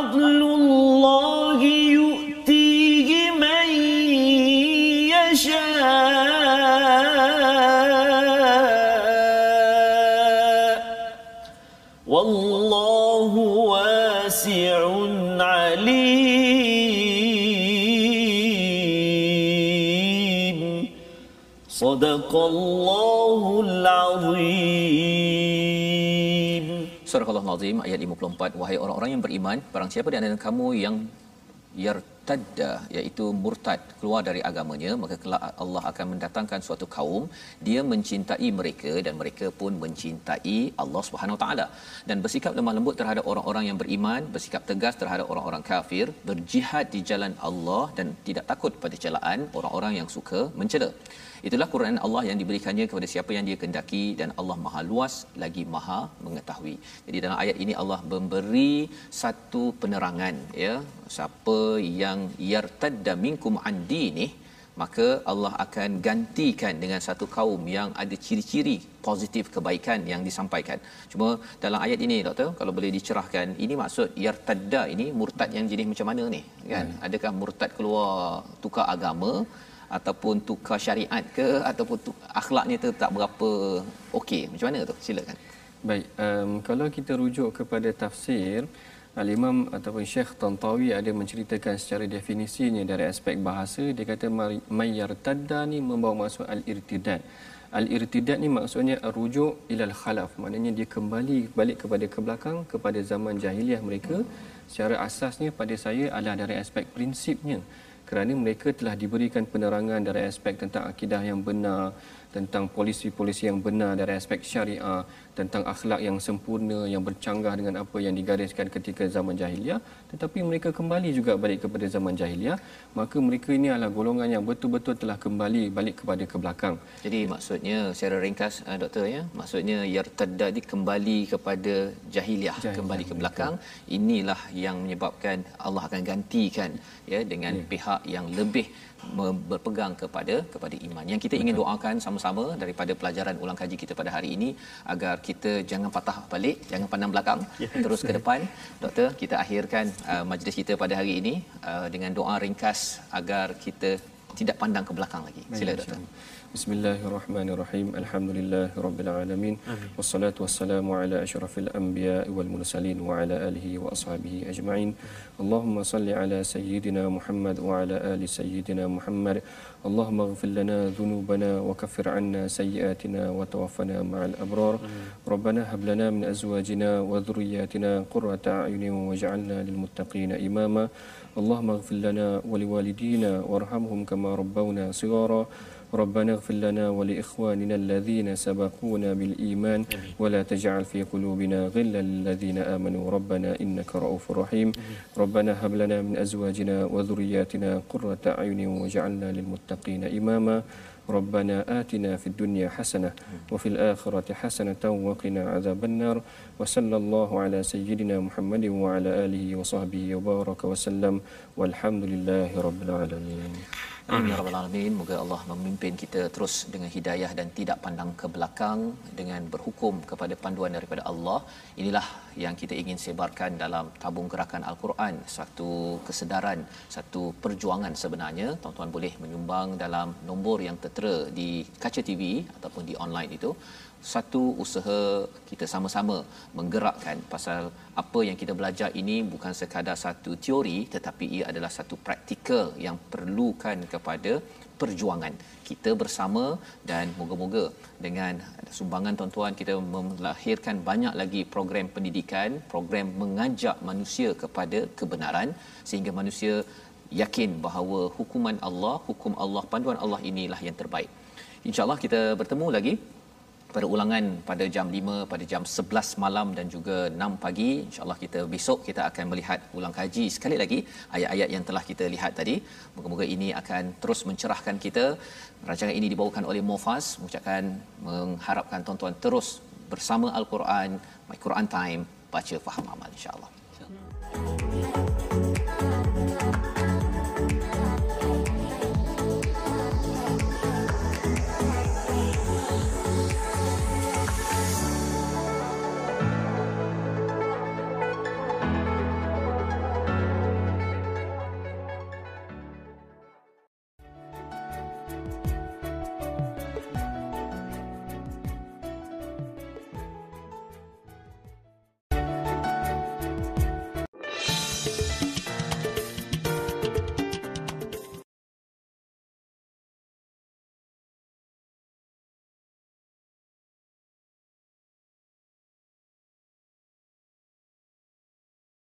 فضل الله يؤتيه من يشاء. والله واسع عليم. صدق الله العظيم. Surah Al-Azim ayat 54 wahai orang-orang yang beriman barang siapa di antara kamu yang yartadda iaitu murtad keluar dari agamanya maka kelak Allah akan mendatangkan suatu kaum dia mencintai mereka dan mereka pun mencintai Allah Subhanahu taala. Dan bersikap lemah lembut terhadap orang-orang yang beriman bersikap tegas terhadap orang-orang kafir berjihad di jalan Allah dan tidak takut pada celaan orang-orang yang suka mencela. Itulah Quran Allah yang diberikannya kepada siapa yang dia kendaki dan Allah Maha luas lagi Maha mengetahui. Jadi dalam ayat ini Allah memberi satu penerangan ya siapa yang yartadda minkum an dinih maka Allah akan gantikan dengan satu kaum yang ada ciri-ciri positif kebaikan yang disampaikan. Cuma dalam ayat ini doktor kalau boleh dicerahkan ini maksud yartadda ini murtad yang jenis macam mana ni? Kan? Adakah murtad keluar tukar agama ataupun tukar syariat ke ataupun tu, akhlaknya tu tak berapa okey? Macam mana tu silakan. Baik, um, kalau kita rujuk kepada tafsir, Al-Imam ataupun Syekh Tantawi ada menceritakan secara definisinya dari aspek bahasa, dia kata mayyartadda ni membawa maksud al-irtidad. Al-irtidad ni maksudnya rujuk ilal khalaf, maknanya dia kembali balik kepada ke belakang kepada zaman jahiliah mereka. Secara asasnya pada saya adalah dari aspek prinsipnya kerana mereka telah diberikan penerangan dari aspek tentang akidah yang benar, tentang polisi-polisi yang benar dari aspek syariah, tentang akhlak yang sempurna yang bercanggah dengan apa yang digariskan ketika zaman jahiliah, tetapi mereka kembali juga balik kepada zaman jahiliah, maka mereka ini adalah golongan yang betul-betul telah kembali balik kepada ke belakang. jadi maksudnya secara ringkas uh, doktor ya maksudnya yartadda ni kembali kepada jahiliah, Jahiliah, kembali ke belakang inilah yang menyebabkan Allah akan gantikan ya dengan Ya. pihak yang lebih berpegang kepada kepada iman. Yang kita ingin doakan sama-sama daripada pelajaran ulang kaji kita pada hari ini agar kita jangan patah balik, jangan pandang belakang, terus ke depan. Doktor, kita akhirkan uh, majlis kita pada hari ini uh, dengan doa ringkas agar kita tidak pandang ke belakang lagi. Sila doktor. بسم الله الرحمن الرحيم الحمد لله رب العالمين آمين. والصلاة والسلام على أشرف الأنبياء والمرسلين وعلى آله وأصحابه أجمعين اللهم صل على سيدنا محمد وعلى آل سيدنا محمد اللهم اغفر لنا ذنوبنا وكفر عنا سيئاتنا وتوفنا مع الأبرار آمين. ربنا هب لنا من أزواجنا وذرياتنا قرة أعين واجعلنا للمتقين إماما اللهم اغفر لنا ولوالدينا وارحمهم كما ربونا صغارا ربنا اغفر لنا ولإخواننا الذين سبقونا بالإيمان ولا تجعل في قلوبنا غلا للذين آمنوا. ربنا إنك رؤوف رحيم. ربنا هب لنا من أزواجنا وذرياتنا قرة أعين واجعلنا للمتقين إماما. ربنا آتنا في الدنيا حسنة وفي الآخرة حسنة وقنا عذاب النار. وصلى الله على سيدنا محمد وعلى آله وصحبه وبارك وسلم. والحمد لله رب العالمين. Amin ya rabbal alamin. Moga Allah memimpin kita terus dengan hidayah dan tidak pandang ke belakang dengan berhukum kepada panduan daripada Allah. Inilah yang kita ingin sebarkan dalam tabung gerakan Al-Quran. Satu kesedaran, satu perjuangan sebenarnya. Tuan-tuan boleh menyumbang dalam nombor yang tertera di kaca TV ataupun di online itu satu usaha kita sama-sama menggerakkan pasal apa yang kita belajar ini bukan sekadar satu teori tetapi ia adalah satu praktikal yang perlukan kepada perjuangan. Kita bersama dan moga-moga dengan sumbangan tuan-tuan kita melahirkan banyak lagi program pendidikan program mengajak manusia kepada kebenaran sehingga manusia yakin bahawa hukuman Allah hukum Allah panduan Allah inilah yang terbaik. Insyaallah kita bertemu lagi pada ulangan pada jam 5 pada jam 11 malam dan juga 6 pagi. Insyaallah kita besok kita akan melihat ulang kaji. Sekali lagi ayat-ayat yang telah kita lihat tadi moga-moga ini akan terus mencerahkan kita. Rancangan ini dibawakan oleh Mufas mengucapkan mengharapkan tuan-tuan terus bersama al-Quran my Quran time baca faham amal insyaallah. insya